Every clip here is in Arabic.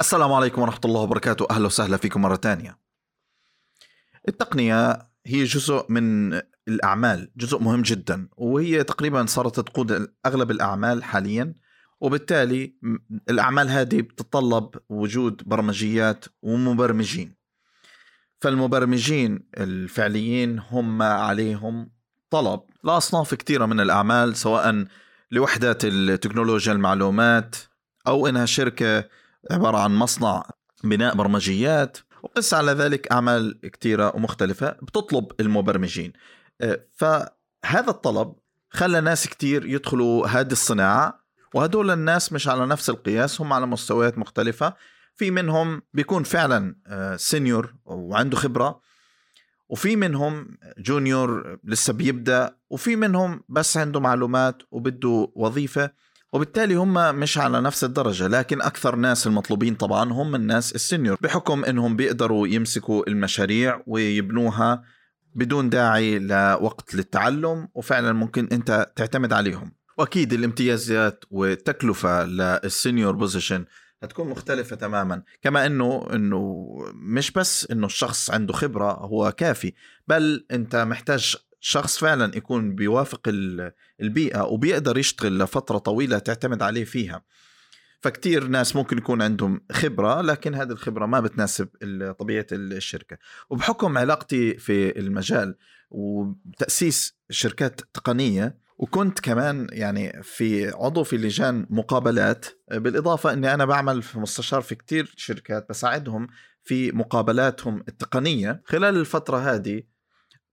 السلام عليكم ورحمة الله وبركاته. أهلا وسهلا فيكم مرة تانية. التقنية هي جزء من الأعمال جزء مهم جدا وهي تقريبا صارت تقود أغلب الأعمال حاليا وبالتالي الأعمال هذه بتتطلب وجود برمجيات ومبرمجين. فالمبرمجين الفعليين هم عليهم طلب لأصناف كثيرة من الأعمال سواء لوحدات التكنولوجيا المعلومات أو إنها شركة عبارة عن مصنع بناء برمجيات وقس على ذلك أعمال كثيرة ومختلفة بتطلب المبرمجين. آه، فهذا الطلب خلى ناس كتير يدخلوا هذه الصناعة وهدول الناس مش على نفس القياس هم على مستويات مختلفة. في منهم بيكون فعلا سينيور آه، وعنده خبرة وفي منهم جونيور لسه بيبدأ وفي منهم بس عنده معلومات وبده وظيفة. وبالتالي هم مش على نفس الدرجة لكن أكثر ناس المطلوبين طبعا هم الناس ال senior بحكم أنهم بيقدروا يمسكوا المشاريع ويبنوها بدون داعي لوقت للتعلم وفعلا ممكن أنت تعتمد عليهم. وأكيد الامتيازات والتكلفة لل senior position هتكون مختلفة تماما. كما إنه إنه مش بس إنه الشخص عنده خبرة هو كافي بل أنت محتاج شخص فعلا يكون بيوافق البيئة وبيقدر يشتغل لفترة طويلة تعتمد عليه فيها. فكتير ناس ممكن يكون عندهم خبرة لكن هذه الخبرة ما بتناسب طبيعة الشركة. وبحكم علاقتي في المجال وتأسيس شركات تقنية وكنت كمان يعني في عضو في لجان مقابلات بالإضافة أني أنا بعمل في مستشار في كتير شركات بساعدهم في مقابلاتهم التقنية. خلال الفترة هذه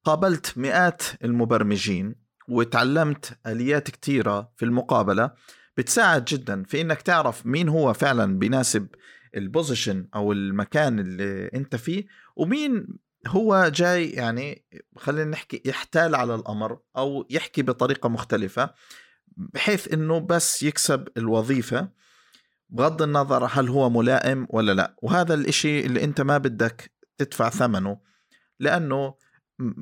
قابلت مئات المبرمجين وتعلمت آليات كتيرة في المقابلة. بتساعد جدا في إنك تعرف مين هو فعلا بيناسب البوزيشن أو المكان اللي أنت فيه ومين هو جاي يعني خلينا نحكي يحتال على الأمر أو يحكي بطريقة مختلفة بحيث إنه بس يكسب الوظيفة بغض النظر هل هو ملائم ولا لا. وهذا الإشي اللي أنت ما بدك تدفع ثمنه لأنه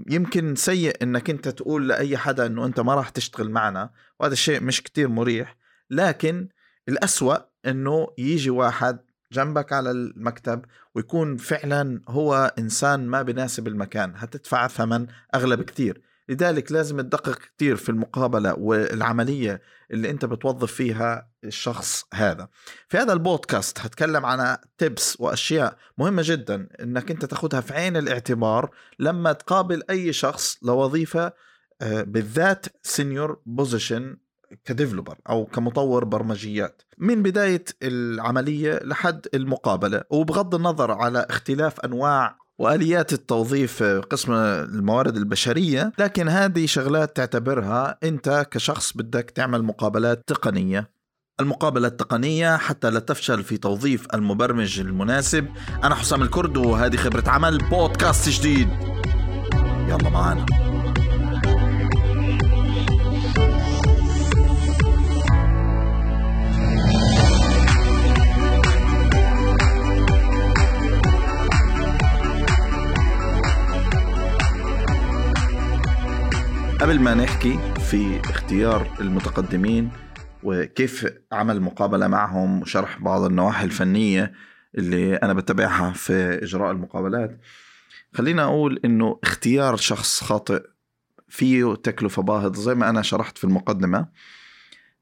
يمكن سيء إنك أنت تقول لأي حدا إنه أنت ما راح تشتغل معنا وهذا الشيء مش كتير مريح. لكن الأسوأ إنه يجي واحد جنبك على المكتب ويكون فعلا هو إنسان ما بناسب المكان هتدفع ثمن أغلى بكتير. لذلك لازم تدقق كتير في المقابلة والعملية اللي أنت بتوظف فيها الشخص هذا. في هذا البودكاست هتكلم عن tips وأشياء مهمة جدا إنك أنت تاخدها في عين الاعتبار لما تقابل أي شخص لوظيفة آه، بالذات senior position ك developer أو كمطور برمجيات. من بداية العملية لحد المقابلة. وبغض النظر على اختلاف أنواع وآليات التوظيف قسم الموارد البشرية. لكن هذه شغلات تعتبرها أنت كشخص بدك تعمل مقابلات تقنية. المقابلة التقنية حتى لا تفشل في توظيف المبرمج المناسب. أنا حسام الكرد وهذه خبرة عمل بودكاست جديد. يلا معانا. قبل ما نحكي في اختيار المتقدمين وكيف عمل مقابلة معهم وشرح بعض النواحي الفنية اللي أنا بتابعها في إجراء المقابلات خلينا أقول إنه اختيار شخص خاطئ فيه تكلفة باهظة زي ما أنا شرحت في المقدمة.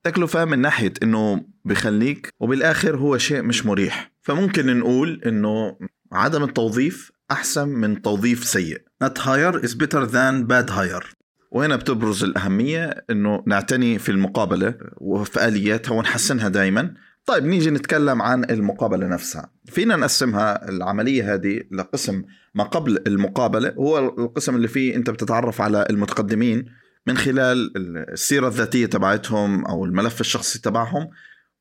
تكلفة من ناحية إنه بخليك وبالآخر هو شيء مش مريح. فممكن نقول إنه عدم التوظيف أحسن من توظيف سيء. Not hire is better than bad hire. وهنا بتبرز الأهمية أنه نعتني في المقابلة وفي آلياتها ونحسنها دائما طيب نيجي نتكلم عن المقابلة نفسها. فينا نقسمها العملية هذه لقسم ما قبل المقابلة هو القسم اللي فيه أنت بتتعرف على المتقدمين من خلال السيرة الذاتية تبعتهم أو الملف الشخصي تبعهم.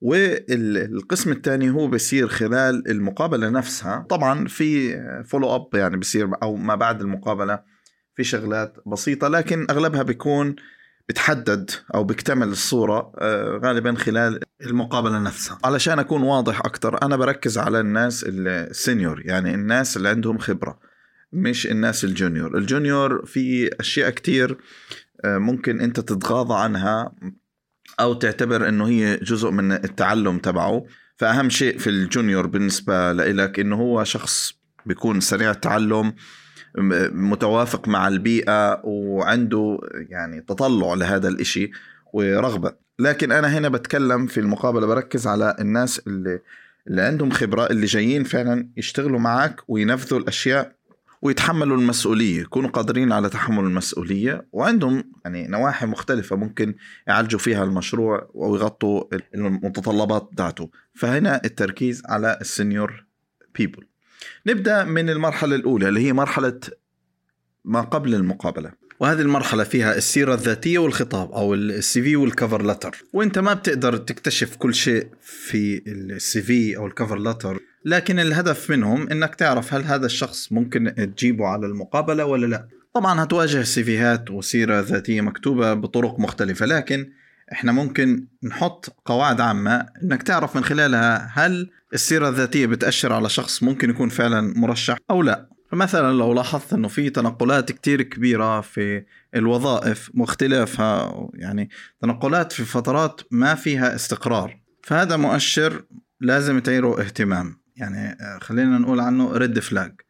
والقسم الثاني هو بيصير خلال المقابلة نفسها. طبعا في follow up يعني بيصير أو ما بعد المقابلة في شغلات بسيطة لكن أغلبها بيكون بتحدد أو بيكتمل الصورة آه، غالبا خلال المقابلة نفسها. علشان أكون واضح أكتر أنا بركز على الناس ال senior يعني الناس اللي عندهم خبرة مش الناس ال junior. ال junior في أشياء كتير آه، ممكن أنت تتغاضى عنها أو تعتبر أنه هي جزء من التعلم تبعه. فأهم شيء في الجونيور بالنسبة لك إنه هو شخص بيكون سريع التعلم متوافق مع البيئة وعنده يعني تطلع لهذا الإشي ورغبة. لكن أنا هنا بتكلم في المقابلة بركز على الناس اللي اللي عندهم خبرة اللي جايين فعلا يشتغلوا معك وينفذوا الأشياء ويتحملوا المسؤولية يكونوا قادرين على تحمل المسؤولية وعندهم يعني نواحي مختلفة ممكن يعالجوا فيها المشروع ويغطوا المتطلبات بتاعته. فهنا التركيز على ال senior people نبدأ من المرحلة الأولى اللي هي مرحلة ما قبل المقابلة. وهذه المرحلة فيها السيرة الذاتية والخطاب أو ال CV وال cover letter وأنت ما بتقدر تكتشف كل شيء في ال CV أو ال cover letter لكن الهدف منهم إنك تعرف هل هذا الشخص ممكن تجيبه على المقابلة ولا لا. طبعا هتواجه سيفيهات وسيرة ذاتية مكتوبة بطرق مختلفة لكن إحنا ممكن نحط قواعد عامة إنك تعرف من خلالها هل السيرة الذاتية بتاشر على شخص ممكن يكون فعلا مرشح أو لا. فمثلا لو لاحظت إنه في تنقلات كتير كبيرة في الوظائف واختلافها يعني تنقلات في فترات ما فيها استقرار فهذا مؤشر لازم تعيره اهتمام. يعني آه، خلينا نقول عنه ريد فلاج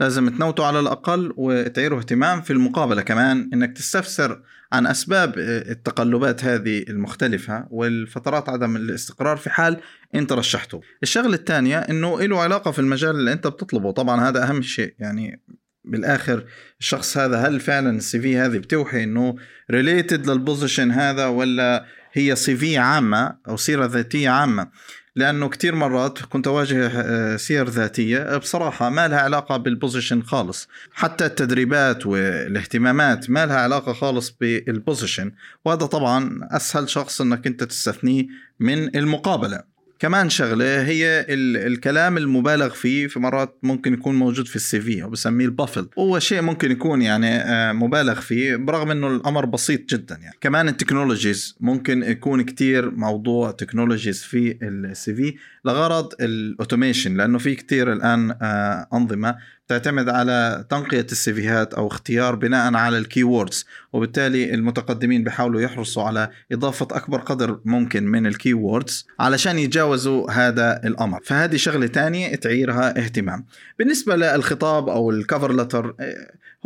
لازم ت note وا على الأقل وتعيروا اهتمام في المقابلة كمان إنك تستفسر عن أسباب آه، التقلبات هذه المختلفة والفترات عدم الاستقرار في حال أنت رشحته الشغلة الثانية إنه له علاقة في المجال اللي أنت بتطلبه. طبعا هذا أهم شيء. يعني بالآخر الشخص هذا هل فعلا ال CV هذه بتوحي إنه related لل position هذا ولا هي CV عامة أو سيرة ذاتية عامة؟ لأنه كثير مرات كنت أواجه آه، سير ذاتية بصراحة ما لها علاقة بال position خالص. حتى التدريبات والاهتمامات ما لها علاقة خالص بال position وهذا طبعا أسهل شخص إنك أنت تستثنيه من المقابلة. كمان شغلة هي الكلام المبالغ فيه في مرات ممكن يكون موجود في ال CV أو بسميه ال baffle هو شيء ممكن يكون يعني آه، مبالغ فيه برغم إنه الأمر بسيط جدا يعني. كمان ال technologies ممكن يكون كتير موضوع technologies في ال CV لغرض ال automation لأنه في كتير الآن آه، أنظمة تعتمد على تنقية ال CV هات أو اختيار بناء على ال keywords وبالتالي المتقدمين بيحاولوا يحرصوا على إضافة أكبر قدر ممكن من ال keywords علشان يتجاوزوا هذا الأمر. فهذه شغلة تانية تعيرها اهتمام. بالنسبة للخطاب أو ال cover letter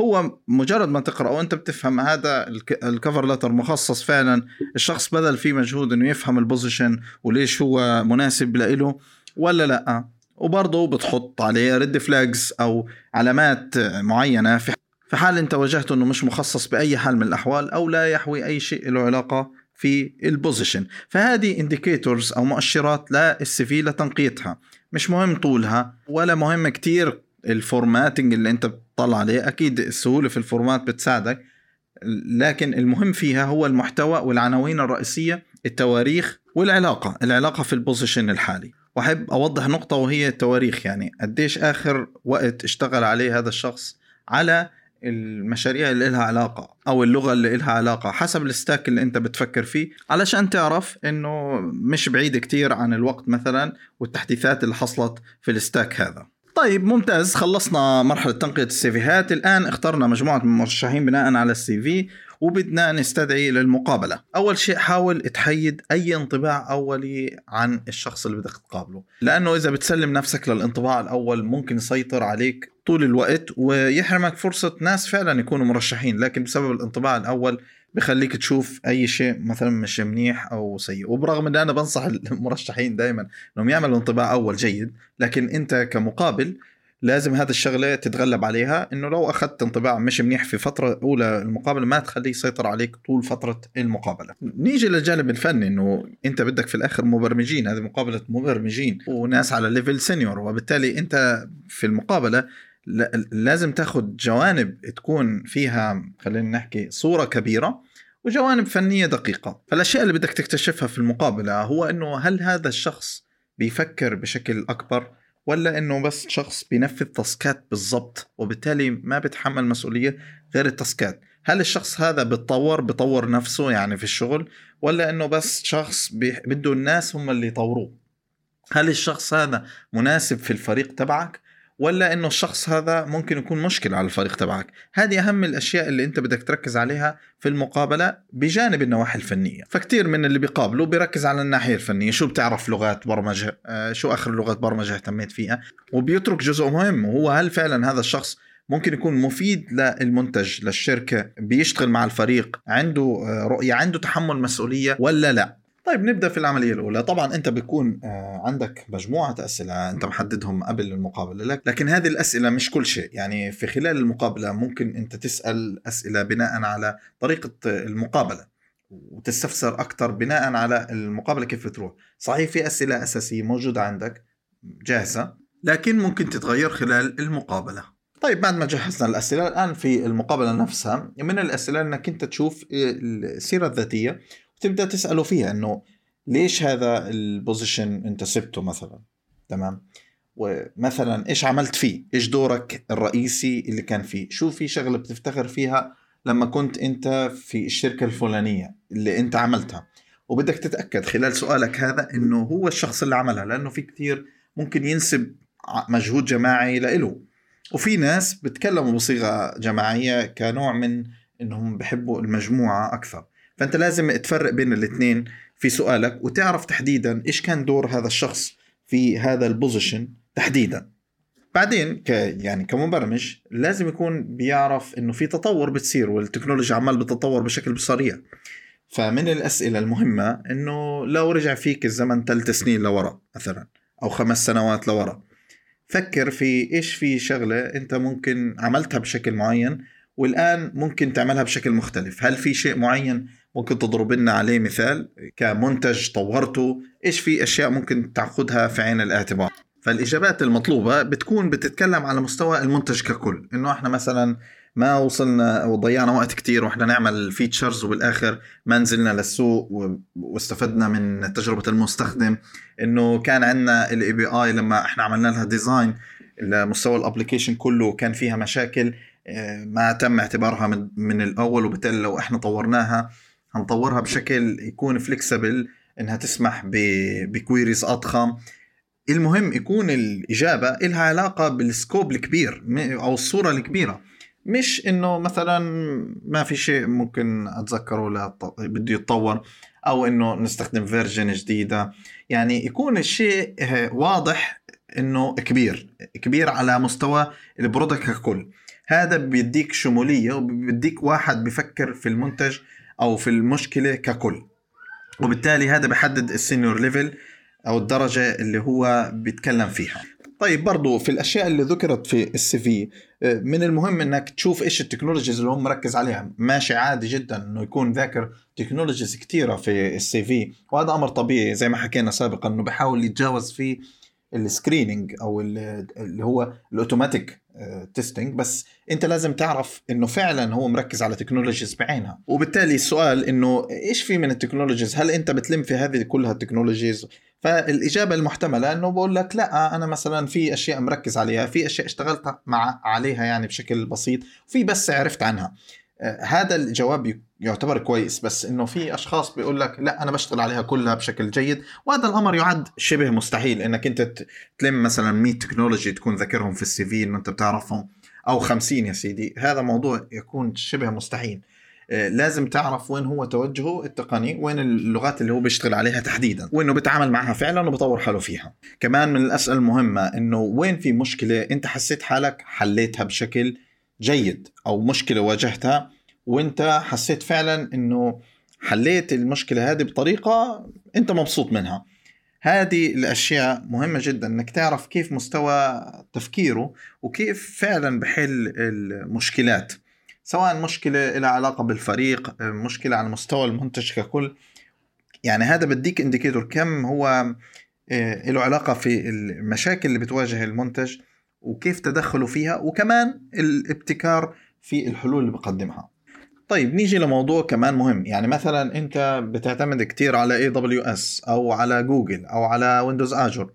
هو مجرد ما تقرأ وأنت بتفهم هذا ال cover letter مخصص فعلا الشخص بذل فيه مجهود أنه يفهم ال position وليش هو مناسب له ولا لأ. وبرضه بتحط عليه red flags أو علامات معينة في في حال أنت واجهته إنه مش مخصص بأي حال من الأحوال أو لا يحوي أي شيء له علاقة في ال position فهذه indicators أو مؤشرات لل CV لتنقيتها. مش مهم طولها ولا مهم كتير ال formatting اللي أنت بتطلع عليه. أكيد السهولة في ال format بتساعدك. لكن المهم فيها هو المحتوى والعناوين الرئيسية التواريخ والعلاقة العلاقة في ال position الحالي. وأحب أوضح نقطة وهي التواريخ يعني قديش آخر وقت اشتغل عليه هذا الشخص على المشاريع اللي لها علاقة أو اللغة اللي لها علاقة حسب ال stack اللي أنت بتفكر فيه علشان تعرف أنه مش بعيد كتير عن الوقت مثلا والتحديثات اللي حصلت في ال stack هذا. طيب ممتاز خلصنا مرحلة تنقية ال CV هات الآن اخترنا مجموعة من المرشحين بناء على ال CV. وبدنا نستدعي للمقابلة. أول شيء حاول تحيد أي انطباع أولي عن الشخص اللي بدك تقابله. لأنه إذا بتسلم نفسك للانطباع الأول ممكن يسيطر عليك طول الوقت ويحرمك فرصة ناس فعلا يكونوا مرشحين لكن بسبب الانطباع الأول بخليك تشوف أي شيء مثلا مش منيح أو سيء. وبرغم ان أنا بنصح المرشحين دائما إنهم يعملوا انطباع أول جيد لكن أنت كمقابل لازم هذا الشغلة تتغلب عليها. إنه لو أخذت انطباع مش منيح في فترة أولى المقابلة ما تخليه يسيطر عليك طول فترة المقابلة. نيجي للجانب الفني إنه أنت بدك في الآخر مبرمجين. هذه مقابلة مبرمجين وناس على level senior وبالتالي أنت في المقابلة لازم تاخذ جوانب تكون فيها خلينا نحكي صورة كبيرة وجوانب فنية دقيقة. فالأشياء اللي بدك تكتشفها في المقابلة هو إنه هل هذا الشخص بيفكر بشكل أكبر؟ ولا إنه بس شخص بينفذ تاسكات بالضبط وبالتالي ما بيتحمل مسؤولية غير التاسكات. هل الشخص هذا بتطور بطور نفسه يعني في الشغل ولا إنه بس شخص بده الناس هم اللي يطوروه؟ هل الشخص هذا مناسب في الفريق تبعك؟ ولا إنه الشخص هذا ممكن يكون مشكلة على الفريق تبعك. هذه أهم الأشياء اللي أنت بدك تركز عليها في المقابلة بجانب النواحي الفنية. فكتير من اللي بيقابلوا بيركز على الناحية الفنية. شو بتعرف لغات برمجة آه شو آخر لغات برمجة اهتميت فيها؟ وبيترك جزء مهم وهو هل فعلا هذا الشخص ممكن يكون مفيد للمنتج للشركة بيشتغل مع الفريق عنده آه، رؤية عنده تحمل مسؤولية ولا لا؟ طيب نبدأ في العملية الأولى. طبعا أنت بيكون آه، عندك مجموعة أسئلة أنت محددهم قبل المقابلة لك لكن هذه الأسئلة مش كل شيء. يعني في خلال المقابلة ممكن أنت تسأل أسئلة بناء على طريقة المقابلة وتستفسر أكثر بناء على المقابلة كيف بتروح. صحيح في أسئلة أساسية موجودة عندك جاهزة لكن ممكن تتغير خلال المقابلة. طيب بعد ما جهزنا الأسئلة الآن في المقابلة نفسها من الأسئلة أنك أنت تشوف السيرة الذاتية تبدأ تسأله فيها إنه ليش هذا البوزيشن أنت سبته مثلا؟ تمام؟ ومثلا إيش عملت فيه؟ إيش دورك الرئيسي اللي كان فيه؟ شو في شغلة بتفتخر فيها لما كنت أنت في الشركة الفلانية اللي أنت عملتها؟ وبدك تتأكد خلال سؤالك هذا إنه هو الشخص اللي عملها لأنه في كتير ممكن ينسب مجهود جماعي لإله. وفي ناس بتكلموا بصيغة جماعية كنوع من إنهم بحبوا المجموعة أكثر. فأنت لازم تفرق بين الاثنين في سؤالك وتعرف تحديدا إيش كان دور هذا الشخص في هذا البوزيشن تحديدا. بعدين ك يعني كمبرمج لازم يكون بيعرف إنه في تطور بتصير والتكنولوجيا عمال بتتطور بشكل سريع فمن الأسئلة المهمة إنه لو رجع فيك الزمن ثلاث سنين لورا مثلا أو خمس سنوات لورا فكر في إيش في شغلة أنت ممكن عملتها بشكل معين والآن ممكن تعملها بشكل مختلف. هل في شيء معين ممكن تضرب لنا عليه مثال كمنتج طورته إيش في أشياء ممكن تاخذها في عين الاعتبار؟ فالإجابات المطلوبة بتكون بتتكلم على مستوى المنتج ككل إنه إحنا مثلا ما وصلنا وضيعنا وقت كتير وإحنا نعمل features وبالاخر ما نزلنا للسوق واستفدنا من تجربة المستخدم إنه كان عندنا ال API لما إحنا عملنا لها design لمستوى ال application كله كان فيها مشاكل آه، ما تم اعتبارها من, من الأول وبالتالي لو إحنا طورناها هنطورها بشكل يكون flexible إنها تسمح ب queries أضخم. المهم يكون الإجابة لها علاقة بال scope الكبير أو الصورة الكبيرة. مش إنه مثلا ما في شيء ممكن أتذكره لا بده يتطور أو إنه نستخدم version جديدة. يعني يكون الشيء واضح إنه كبير كبير على مستوى ال product ككل. هذا بيديك شمولية وبيديك واحد بفكر في المنتج أو في المشكلة ككل. وبالتالي هذا بحدد ال senior level أو الدرجة اللي هو بيتكلم فيها. طيب برضو في الأشياء اللي ذكرت في ال CV آه، من المهم إنك تشوف إيش ال technologies اللي هو مركز عليها. ماشي عادي جدا إنه يكون ذاكر technologies كثيره في ال CV وهذا أمر طبيعي زي ما حكينا سابقا إنه بحاول يتجاوز فيه ال screening أو اللي هو ال automatic testing بس أنت لازم تعرف إنه فعلا هو مركز على تكنولوجيز بعينها. وبالتالي السؤال إنه إيش في من التكنولوجيز هل أنت بتلم في هذه كلها التكنولوجيز فالإجابة المحتملة إنه بقول لك لا أنا مثلا في أشياء مركز عليها في أشياء اشتغلت مع عليها يعني بشكل بسيط في بس عرفت عنها. آه، هذا الجواب يعتبر كويس بس إنه في أشخاص بيقول لك لا أنا بشتغل عليها كلها بشكل جيد وهذا الأمر يعد شبه مستحيل إنك أنت تلم مثلا 100 technology تكون ذاكرهم في ال CV إنه أنت بتعرفهم أو 50 يا سيدي هذا موضوع يكون شبه مستحيل. آه، لازم تعرف وين هو توجهه التقني وين اللغات اللي هو بيشتغل عليها تحديدا وإنه بيتعامل معها فعلا وبطور حاله فيها. كمان من الأسئلة المهمة إنه وين في مشكلة أنت حسيت حالك حليتها بشكل جيد أو مشكلة واجهتها وأنت حسيت فعلا إنه حليت المشكلة هذه بطريقة أنت مبسوط منها. هذه الأشياء مهمة جدا إنك تعرف كيف مستوى تفكيره وكيف فعلا بحل المشكلات سواء مشكلة لها علاقة بالفريق مشكلة على مستوى المنتج ككل. يعني هذا بديك إنديكيتور كم هو آه، له علاقة في المشاكل اللي بتواجه المنتج. وكيف تدخله فيها وكمان الابتكار في الحلول اللي بقدمها. طيب نيجي لموضوع كمان مهم. يعني مثلا أنت بتعتمد كتير على AWS أو على جوجل أو على ويندوز Azure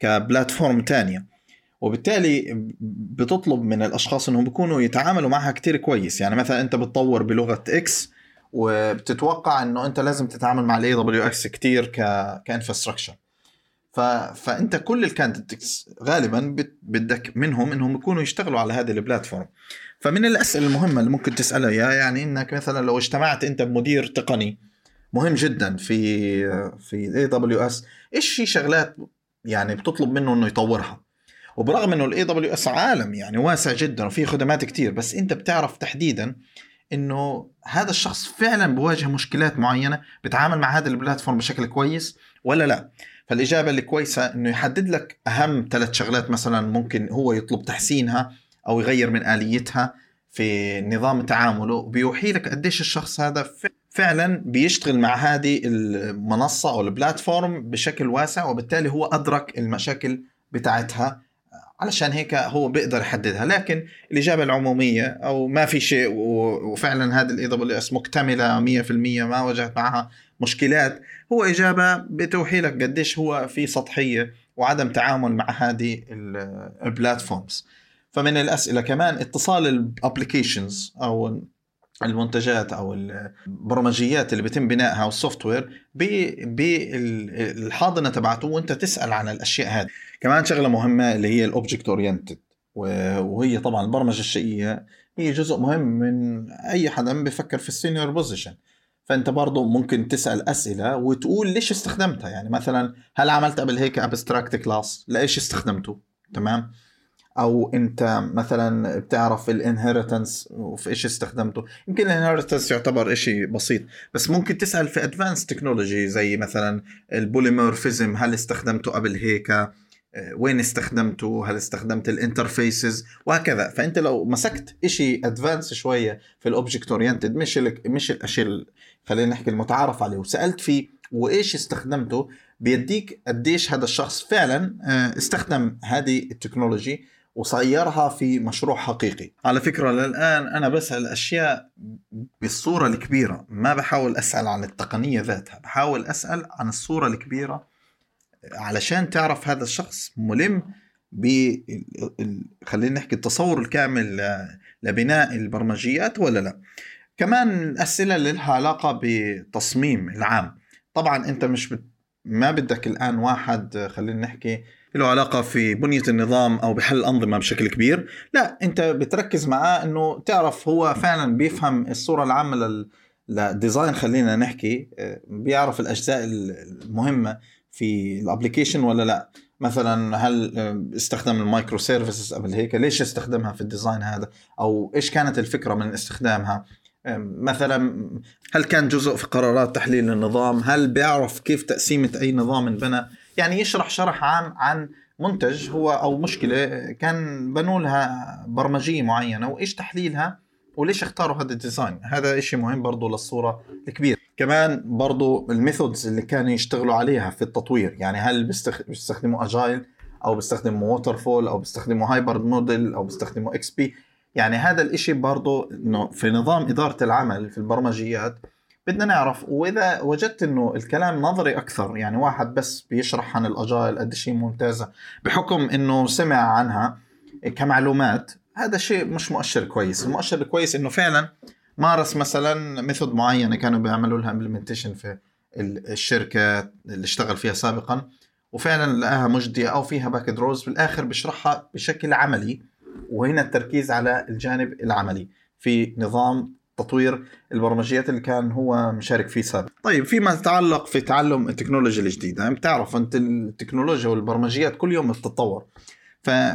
ك platform تانية. وبالتالي بتطلب من الأشخاص إنهم بيكونوا يتعاملوا معها كتير كويس. يعني مثلا أنت بتطور بلغة X وبتتوقع إنه أنت لازم تتعامل مع ال AWS كتير ك كـ infrastructure ف... فأنت كل ال candidates غالبا بدك منهم إنهم يكونوا يشتغلوا على هذه ال platform. فمن الأسئلة المهمة اللي ممكن تسألها اياها يعني إنك مثلا لو اجتمعت أنت بمدير تقني مهم جدا في في ال AWS إيش في شغلات يعني بتطلب منه إنه يطورها؟ وبرغم إنه ال AWS عالم يعني واسع جدا وفيه خدمات كتير بس أنت بتعرف تحديدا إنه هذا الشخص فعلا بواجه مشكلات معينة بتعامل مع هذا ال platform بشكل كويس ولا لا؟ فالإجابة الكويسة إنه يحدد لك أهم ثلاث شغلات مثلا ممكن هو يطلب تحسينها أو يغير من آليتها في نظام تعامله بيوحي لك قديش الشخص هذا فعلا بيشتغل مع هذه المنصة أو ال platform بشكل واسع وبالتالي هو أدرك المشاكل بتاعتها علشان هيك هو بيقدر يحددها. لكن الإجابة العمومية أو ما في شيء وفعلا AWS مكتملة 100% ما واجهت معها مشكلات هو إجابة بتوحي لك قديش هو في سطحية وعدم تعامل مع هذه ال platforms فمن الأسئلة كمان اتصال ال applications أو المنتجات أو البرمجيات اللي بيتم بنائها وال software بالحاضنة تبعته وأنت تسأل عن الأشياء هذه. كمان شغلة مهمة اللي هي ال object oriented وهي طبعا البرمجة الشيئيه هي جزء مهم من أي حدا بفكر في ال senior position فأنت برضه ممكن تسأل أسئلة وتقول ليش استخدمتها؟ يعني مثلا هل عملت قبل هيك abstract class لإيش استخدمته؟ تمام؟ أو أنت مثلا بتعرف ال inheritance وفي إيش استخدمته؟ يمكن ال inheritance يعتبر شيء بسيط بس ممكن تسأل في advanced technology زي مثلا ال polymorphism هل استخدمته قبل هيك؟ وين استخدمته هل استخدمت ال interfaces وهكذا. فأنت لو مسكت شيء advanced شوية في ال object oriented مش مش الأشياء خلينا نحكي المتعارف عليه. وسألت فيه وإيش استخدمته بيديك قديش هذا الشخص فعلا آه، استخدم هذه التكنولوجي وصيرها في مشروع حقيقي. على فكرة للآن أنا بسأل أشياء بالصورة الكبيرة ما بحاول أسأل عن التقنية ذاتها بحاول أسأل عن الصورة الكبيرة علشان تعرف هذا الشخص ملم ب خلينا نحكي التصور الكامل لبناء البرمجيات ولا لا. كمان أسئلة اللي لها علاقة بالتصميم العام. طبعا أنت مش بت... ما بدك الآن واحد خلينا نحكي له علاقة في بنية النظام أو بحل الأنظمة بشكل كبير. لا أنت بتركز معاه أنه تعرف هو فعلا بيفهم الصورة العامة لل... لل design خلينا نحكي آه، بيعرف الأجزاء المهمة. في ال application ولا لا؟ مثلا هل آه، استخدم ال microservices قبل هيك ليش استخدمها في ال design هذا؟ أو إيش كانت الفكرة من استخدامها؟ مثلا هل كان جزء في قرارات تحليل النظام؟ هل بيعرف كيف تقسيمة أي نظام انبنى يعني يشرح شرح عام عن منتج هو أو مشكلة كان بنوا لها برمجية معينة وإيش تحليلها؟ وليش اختاروا هذا ال design؟ هذا إشي مهم برضو للصورة الكبيرة. كمان برضو ال methods اللي كانوا يشتغلوا عليها في التطوير يعني هل بيستخدموا agile أو بيستخدموا waterfall أو بيستخدموا hybrid model أو بيستخدموا XP يعني هذا الإشي برضه إنه في نظام إدارة العمل في البرمجيات بدنا نعرف وإذا وجدت إنه الكلام نظري أكثر يعني واحد بس بيشرح عن ال agile قديش هي ممتازة بحكم إنه سمع عنها كمعلومات هذا شيء مش مؤشر كويس. المؤشر الكويس إنه فعلا مارس مثلا method معينة كانوا بيعملوا لها implementation في الشركة اللي اشتغل فيها سابقا وفعلا لقاها مجدية أو فيها باك دروز بالاخر بيشرحها بشكل عملي وهنا التركيز على الجانب العملي في نظام تطوير البرمجيات اللي كان هو مشارك فيه سابقا. طيب فيما يتعلق في تعلم التكنولوجيا الجديدة يعني بتعرف أنت التكنولوجيا والبرمجيات كل يوم بتتطور.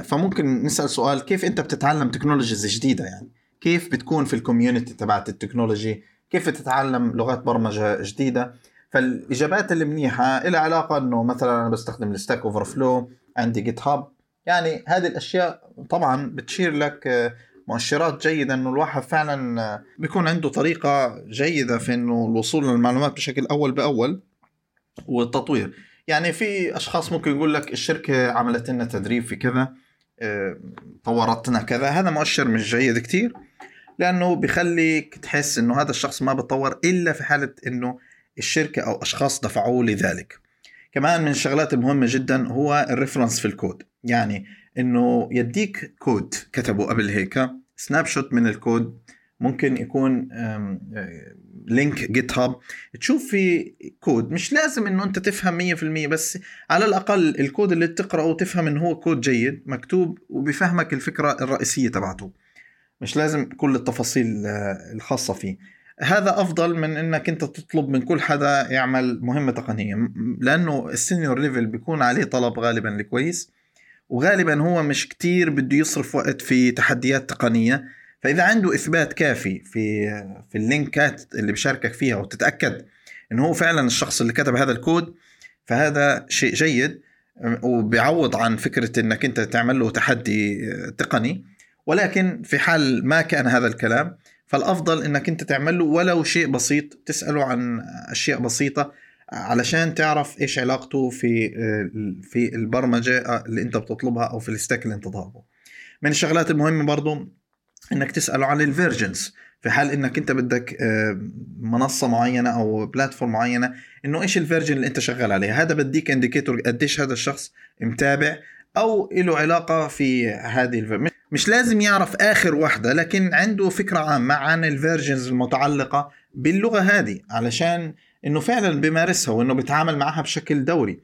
فممكن نسأل سؤال كيف أنت بتتعلم technologies جديدة يعني؟ كيف بتكون في ال community تبعت ال technology؟ كيف تتعلم لغات برمجة جديدة؟ فالإجابات اللي منيحة لها علاقة أنه مثلا أنا بستخدم ال Stack Overflow عندي جيت هاب يعني هذه الأشياء طبعا بتشير لك آه، مؤشرات جيدة إنه الواحد فعلا آه، بيكون عنده طريقة جيدة في إنه الوصول للمعلومات بشكل أول بأول والتطوير. يعني في أشخاص ممكن يقول لك الشركة عملت لنا تدريب في كذا آه، طورتنا كذا. هذا مؤشر مش جيد كتير لأنه بخليك تحس إنه هذا الشخص ما بتطور إلا في حالة إنه الشركة أو أشخاص دفعوه لذلك. كمان من الشغلات المهمة جدا هو ال reference في الكود. يعني إنه يديك كود كتبه قبل هيك snapshot من الكود ممكن يكون link GitHub تشوف في كود مش لازم إنه أنت تفهم 100% بس على الأقل الكود اللي تقرأه تفهم إنه هو كود جيد مكتوب وبيفهمك الفكرة الرئيسية تبعته. مش لازم كل التفاصيل آه، الخاصة فيه. هذا أفضل من إنك أنت تطلب من كل حدا يعمل مهمة تقنية لأنه ال senior level بيكون عليه طلب غالبا الكويس وغالبا هو مش كتير بده يصرف وقت في تحديات تقنية. فإذا عنده إثبات كافي في في ال link ات اللي بشاركك فيها وتتأكد إنه هو فعلا الشخص اللي كتب هذا الكود فهذا شيء جيد وبيعوض عن فكرة إنك أنت تعمل له تحدي تقني. ولكن في حال ما كان هذا الكلام فالأفضل إنك أنت تعمل له ولو شيء بسيط تسأله عن أشياء بسيطة علشان تعرف إيش علاقته في في البرمجة اللي أنت بتطلبها أو في ال stack اللي أنت طالبه. من الشغلات المهمة برضو إنك تسأله عن ال versions في حال إنك أنت بدك منصة معينة أو platform معينة إنه إيش ال version اللي أنت شغال عليها؟ هذا بديك indicator قديش هذا الشخص متابع أو له علاقة في هذه ال version مش لازم يعرف آخر واحدة لكن عنده فكرة عامة عن ال versions المتعلقة باللغة هذه علشان إنه فعلا بيمارسها وإنه بيتعامل معها بشكل دوري.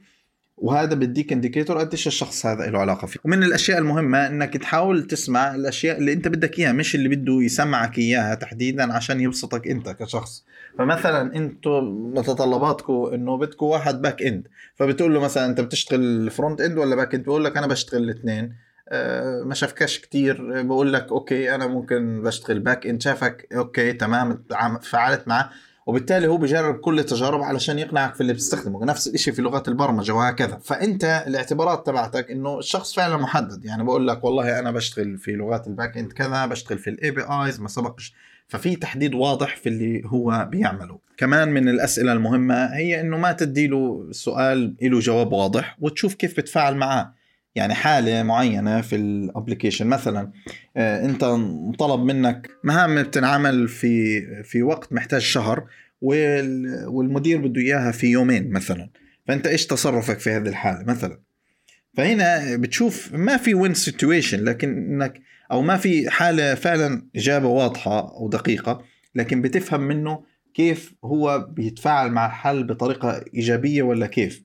وهذا بديك indicator قديش الشخص هذا له علاقة فيه. ومن الأشياء المهمة إنك تحاول تسمع الأشياء اللي أنت بدك إياها مش اللي بده يسمعك إياها تحديدا عشان يبسطك أنت كشخص. فمثلا أنتم متطلباتكم إنه بدكم واحد back end فبتقول له مثلا أنت بتشتغل front end ولا back end بقول لك أنا بشتغل الاثنين. أه ما شافكش كتير. بقول لك okay أنا ممكن بشتغل back end شافك؟ okay تمام. فعلت معه وبالتالي هو بجرب كل التجارب علشان يقنعك في اللي بتستخدمه. نفس الشيء في لغات البرمجة وهكذا. فأنت الاعتبارات تبعتك إنه الشخص فعلا محدد. يعني بقول لك والله أنا بشتغل في لغات ال back end كذا بشتغل في ال APIs ما سبقش. ففي تحديد واضح في اللي هو بيعمله. كمان من الأسئلة المهمة هي إنه ما تدي له سؤال له جواب واضح وتشوف كيف بتفاعل معاه. يعني حالة معينة في ال application مثلا آه، أنت طلب منك مهام بتنعمل في في وقت محتاج شهر والمدير بده إياها في يومين مثلا. فأنت إيش تصرفك في هذه الحالة مثلا؟ فهنا بتشوف ما في win situation لكن إنك أو ما في حالة فعلا إجابة واضحة ودقيقه لكن بتفهم منه كيف هو بيتفاعل مع الحل بطريقة إيجابية ولا كيف.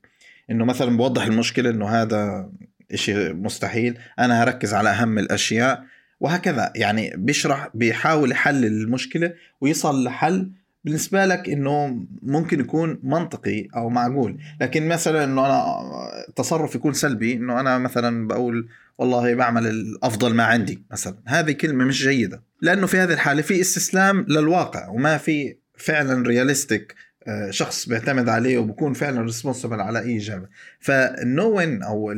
إنه مثلا بوضح المشكلة إنه هذا إشي مستحيل أنا هركز على أهم الأشياء وهكذا. يعني بيشرح بيحاول يحلل المشكلة ويصل لحل بالنسبة لك إنه ممكن يكون منطقي أو معقول. لكن مثلا إنه أنا تصرف يكون سلبي إنه أنا مثلا بقول والله بعمل الأفضل ما عندي مثلا. هذه كلمة مش جيدة. لأنه في هذه الحالة في استسلام للواقع وما في فعلا realistic شخص بيعتمد عليه وبكون فعلا responsible على أي إجابة. فال no-win أو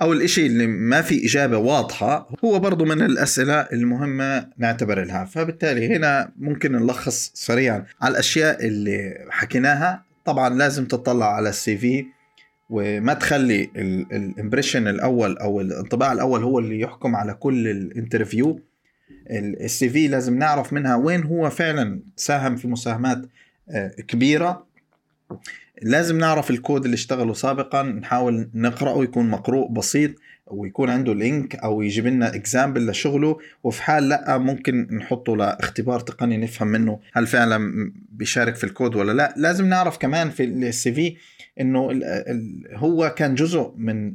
أو الشيء اللي ما في إجابة واضحة هو برضه من الأسئلة المهمة نعتبر لها. فبالتالي هنا ممكن نلخص سريعا على الأشياء اللي حكيناها. طبعا لازم تطلع على ال CV وما تخلي ال impression الأول أو الانطباع الأول هو اللي يحكم على كل ال interview ال CV لازم نعرف منها وين هو فعلا ساهم في مساهمات آه، كبيرة. لازم نعرف الكود اللي اشتغله سابقا نحاول نقرأه يكون مقروء بسيط ويكون عنده link أو يجيب لنا example لشغله. وفي حال لأ ممكن نحطه لاختبار تقني نفهم منه هل فعلا بيشارك في الكود ولا لأ. لازم نعرف كمان في ال CV إنه هو كان جزء من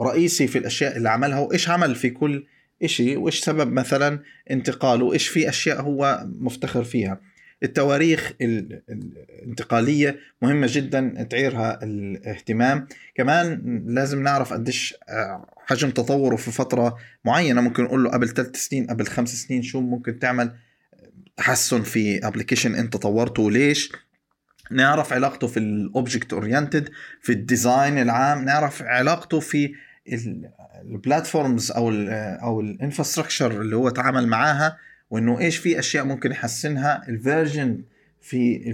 رئيسي في الأشياء اللي عملها وإيش عمل في كل شيء وإيش سبب مثلا انتقاله وإيش في أشياء هو مفتخر فيها. التواريخ الانتقالية مهمة جدا تعيرها الاهتمام. كمان لازم نعرف قديش آه، حجم تطوره في فترة معينة. ممكن نقول له قبل ثلاث سنين قبل خمس سنين شو ممكن تعمل تحسن في ابلكيشن انت طورته وليش. نعرف علاقته في ال object oriented في ال design العام. نعرف علاقته في ال platforms أو ال أو ال infrastructure اللي هو تعامل معاها. وإنه إيش في أشياء ممكن يحسنها ال version في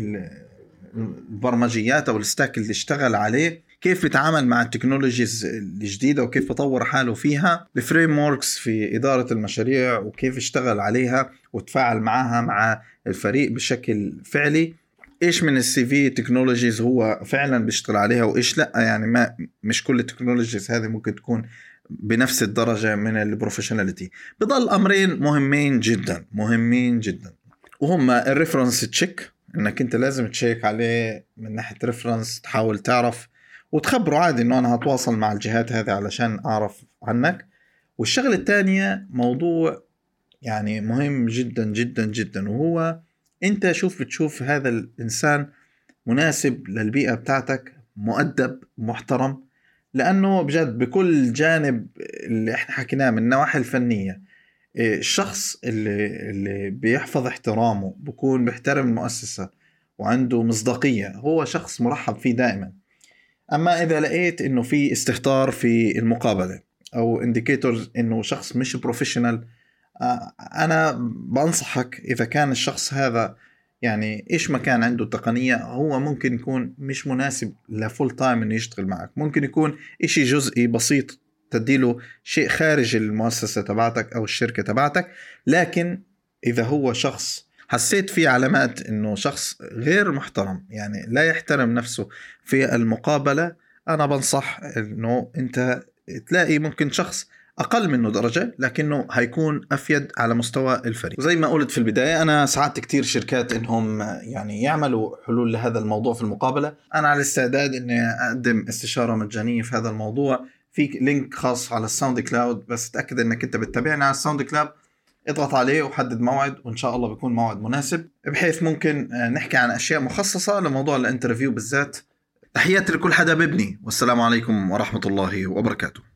البرمجيات أو ال stack اللي اشتغل عليه كيف بيتعامل مع ال technologies الجديدة وكيف بطور حاله فيها ال frameworks في إدارة المشاريع وكيف اشتغل عليها وتفاعل معها مع الفريق بشكل فعلي. إيش من ال CV technologies هو فعلا بيشتغل عليها وإيش لأ؟ يعني ما مش كل ال technologies هذه ممكن تكون بنفس الدرجة من ال professionality. بضل أمرين مهمين جدا مهمين جدا. وهما ال reference check إنك أنت لازم تـ check عليه من ناحية reference تحاول تعرف وتخبره عادي إنه أنا هتواصل مع الجهات هذه علشان أعرف عنك. والشغلة الثانية موضوع يعني مهم جدا جدا جدا وهو أنت شوف بتشوف هذا الإنسان مناسب للبيئة بتاعتك مؤدب محترم. لأنه بجد بكل جانب اللي إحنا حكيناه من النواحي الفنية إيه، الشخص اللي اللي بيحفظ احترامه بكون بيحترم المؤسسة وعنده مصداقية هو شخص مرحب فيه دائما. أما إذا لقيت إنه في استهتار في المقابلة أو indicators إنه شخص مش professional آه، أنا بنصحك إذا كان الشخص هذا يعني إيش ما كان عنده تقنية هو ممكن يكون مش مناسب ل full time إنه يشتغل معك. ممكن يكون إشي جزئي بسيط تديله شيء خارج المؤسسة تبعتك أو الشركة تبعتك لكن إذا هو شخص حسيت في علامات إنه شخص غير محترم يعني لا يحترم نفسه في المقابلة أنا بنصح إنه أنت تلاقي ممكن شخص أقل منه درجة لكنه هيكون أفيد على مستوى الفريق. زي ما قلت في البداية أنا ساعدت كثير شركات إنهم يعني يعملوا حلول لهذا الموضوع في المقابلة. أنا على استعداد إني أقدم استشارة مجانية في هذا الموضوع. في link خاص على ال SoundCloud بس تأكد إنك أنت بتتابعني على ال SoundCloud اضغط عليه وحدد موعد وإن شاء الله بيكون موعد مناسب. بحيث ممكن نحكي عن أشياء مخصصة لموضوع ال interview بالذات. تحياتي لكل حدا ببني والسلام عليكم ورحمة الله وبركاته.